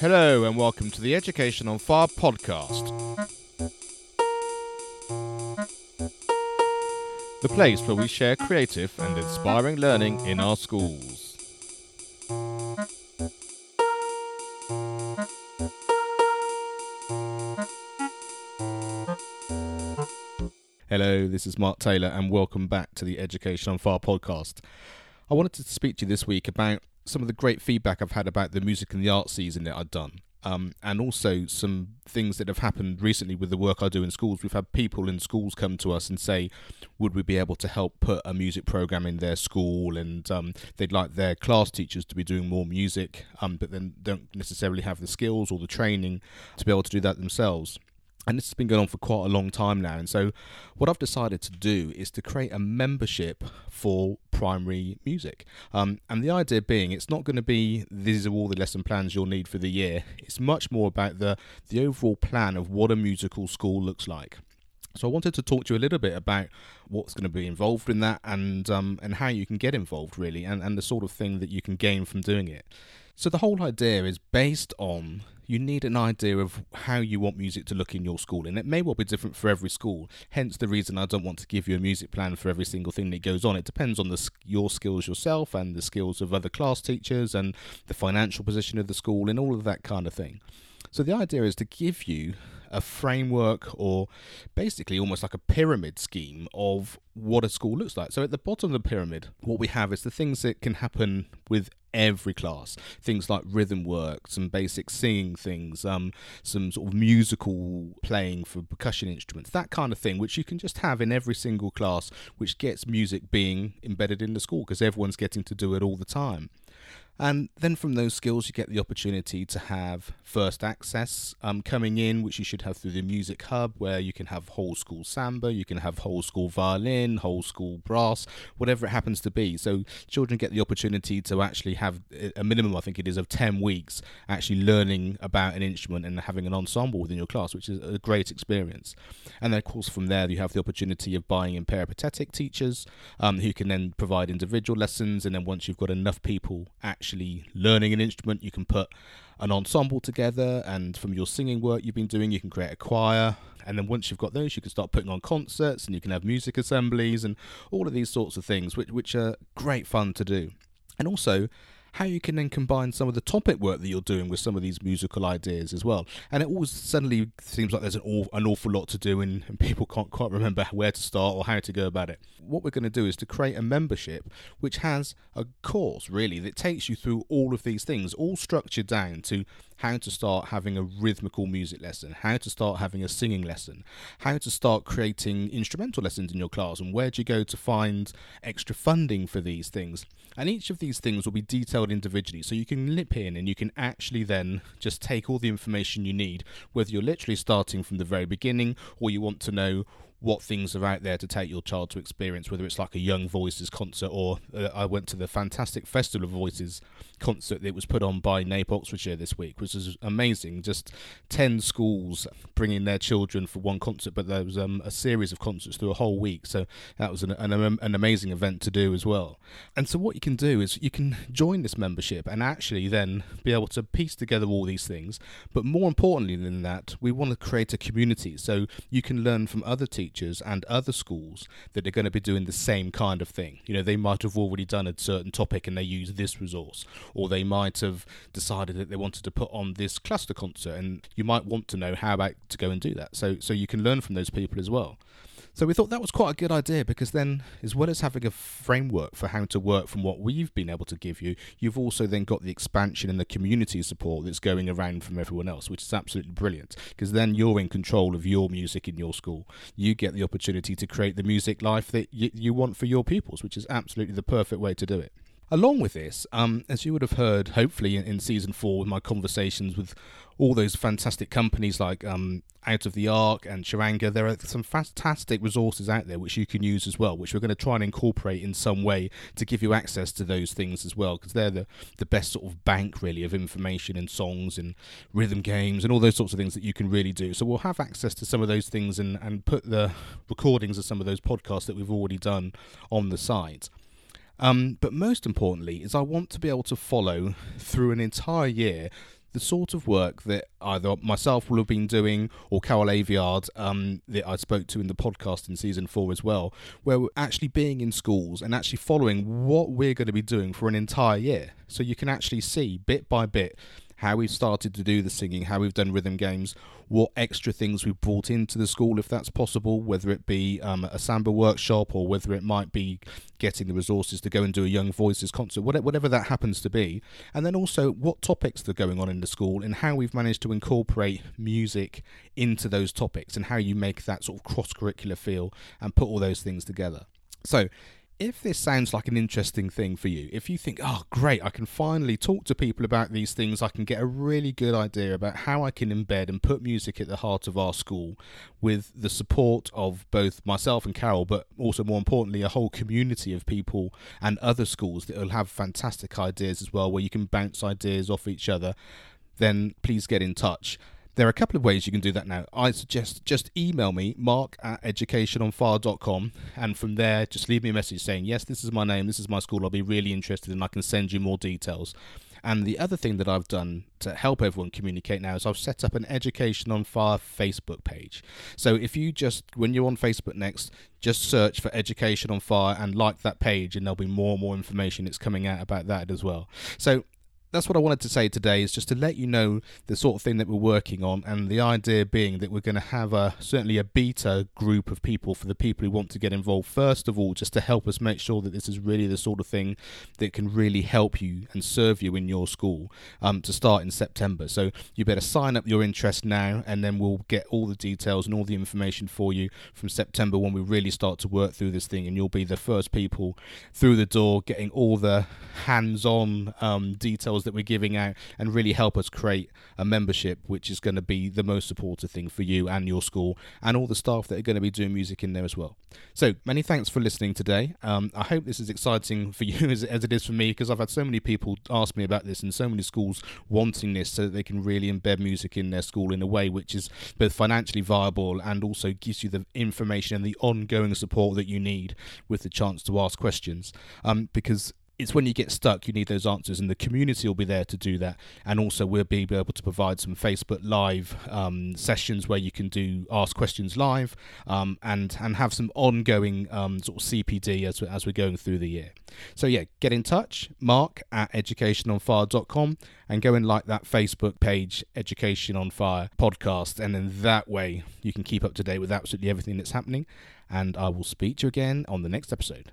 Hello, and welcome to the Education on Fire podcast. The place where we share creative and inspiring learning in our schools. Hello, this is Mark Taylor, and welcome back to the Education on Fire podcast. I wanted to speak to you this week about some of the great feedback I've had about the music and the art season that I've done. Um, and also some things that have happened recently with the work I do in schools. We've had people in schools come to us and say, would we be able to help put a music program in their school? And um, they'd like their class teachers to be doing more music, um, but then don't necessarily have the skills or the training to be able to do that themselves and this has been going on for quite a long time now. And so, what I've decided to do is to create a membership for primary music. Um, and the idea being, it's not going to be these are all the lesson plans you'll need for the year. It's much more about the the overall plan of what a musical school looks like. So I wanted to talk to you a little bit about what's going to be involved in that and um, and how you can get involved really and, and the sort of thing that you can gain from doing it. So the whole idea is based on you need an idea of how you want music to look in your school, and it may well be different for every school. Hence, the reason I don't want to give you a music plan for every single thing that goes on. It depends on the, your skills yourself and the skills of other class teachers and the financial position of the school and all of that kind of thing. So the idea is to give you a framework or basically almost like a pyramid scheme of what a school looks like. So at the bottom of the pyramid, what we have is the things that can happen with every class. Things like rhythm work, some basic singing things, um, some sort of musical playing for percussion instruments, that kind of thing, which you can just have in every single class, which gets music being embedded in the school because everyone's getting to do it all the time. And then from those skills, you get the opportunity to have first access um, coming in, which you should have through the Music Hub, where you can have whole school samba, you can have whole school violin, whole school brass, whatever it happens to be. So children get the opportunity to actually have a minimum, I think it is, of 10 weeks actually learning about an instrument and having an ensemble within your class, which is a great experience. And then, of course, from there, you have the opportunity of buying in peripatetic teachers um, who can then provide individual lessons. And then once you've got enough people actually actually learning an instrument, you can put an ensemble together, and from your singing work you've been doing, you can create a choir. And then once you've got those, you can start putting on concerts, and you can have music assemblies, and all of these sorts of things, which which are great fun to do. And also, how you can then combine some of the topic work that you're doing with some of these musical ideas as well. And it always suddenly seems like there's an, aw- an awful lot to do, and, and people can't quite remember where to start or how to go about it. What we're going to do is to create a membership which has a course really that takes you through all of these things, all structured down to how to start having a rhythmical music lesson, how to start having a singing lesson, how to start creating instrumental lessons in your class, and where do you go to find extra funding for these things. And each of these things will be detailed individually, so you can nip in and you can actually then just take all the information you need, whether you're literally starting from the very beginning or you want to know what things are out there to take your child to experience, whether it's like a Young Voices concert or uh, I went to the fantastic Festival of Voices concert that was put on by NAPE Oxfordshire this week, which was amazing. Just 10 schools bringing their children for one concert, but there was um, a series of concerts through a whole week. So that was an, an, an amazing event to do as well. And so what you can do is you can join this membership and actually then be able to piece together all these things. But more importantly than that, we want to create a community so you can learn from other teachers teachers and other schools that are going to be doing the same kind of thing. You know, they might have already done a certain topic and they use this resource, or they might have decided that they wanted to put on this cluster concert, and you might want to know how about to go and do that. So, so you can learn from those people as well. So we thought that was quite a good idea because then, as well as having a framework for how to work from what we've been able to give you, you've also then got the expansion and the community support that's going around from everyone else, which is absolutely brilliant because then you're in control of your music in your school. You get the opportunity to create the music life that y- you want for your pupils, which is absolutely the perfect way to do it. Along with this, um, as you would have heard, hopefully in, in, season four, with my conversations with all those fantastic companies like um, Out of the Ark and Charanga, there are some fantastic resources out there which you can use as well, which we're going to try and incorporate in some way to give you access to those things as well, because they're the, the best sort of bank really of information and songs and rhythm games and all those sorts of things that you can really do. So we'll have access to some of those things and, and put the recordings of some of those podcasts that we've already done on the site. Um, but most importantly, is I want to be able to follow through an entire year the sort of work that either myself will have been doing or Carol Aviard, um, that I spoke to in the podcast in season four as well, where we're actually being in schools and actually following what we're going to be doing for an entire year. So you can actually see bit by bit how we've started to do the singing, how we've done rhythm games, what extra things we've brought into the school if that's possible, whether it be um, a samba workshop or whether it might be getting the resources to go and do a Young Voices concert, whatever that happens to be. And then also what topics are going on in the school and how we've managed to incorporate music into those topics and how you make that sort of cross curricular feel and put all those things together. So, if this sounds like an interesting thing for you, if you think, oh, great, I can finally talk to people about these things, I can get a really good idea about how I can embed and put music at the heart of our school with the support of both myself and Carol, but also more importantly, a whole community of people and other schools that will have fantastic ideas as well, where you can bounce ideas off each other, then please get in touch. There are a couple of ways you can do that now. I suggest just email me, mark at educationonfire.com, and from there, just leave me a message saying, Yes, this is my name, this is my school, I'll be really interested, and I can send you more details. And the other thing that I've done to help everyone communicate now is I've set up an Education on Fire Facebook page. So if you just, when you're on Facebook next, just search for Education on Fire and like that page, and there'll be more and more information that's coming out about that as well. So that's what I wanted to say today is just to let you know the sort of thing that we're working on, and the idea being that we're going to have a certainly a beta group of people for the people who want to get involved. First of all, just to help us make sure that this is really the sort of thing that can really help you and serve you in your school um, to start in September. So you better sign up your interest now, and then we'll get all the details and all the information for you from September when we really start to work through this thing, and you'll be the first people through the door getting all the hands-on um, details that we're giving out and really help us create a membership which is going to be the most supportive thing for you and your school and all the staff that are going to be doing music in there as well. So many thanks for listening today. Um, I hope this is exciting for you as, as it is for me because I've had so many people ask me about this and so many schools wanting this so that they can really embed music in their school in a way which is both financially viable and also gives you the information and the ongoing support that you need with the chance to ask questions. Um, because it's when you get stuck you need those answers and the community will be there to do that. And also we'll be able to provide some facebook live um, sessions where you can do ask questions live um, and and have some ongoing um, sort of cpd as, as we're going through the year. So yeah get in touch mark at educationonfire.com and go and like that facebook page education on fire podcast and then that way you can keep up to date with absolutely everything that's happening. And i will speak to you again on the next episode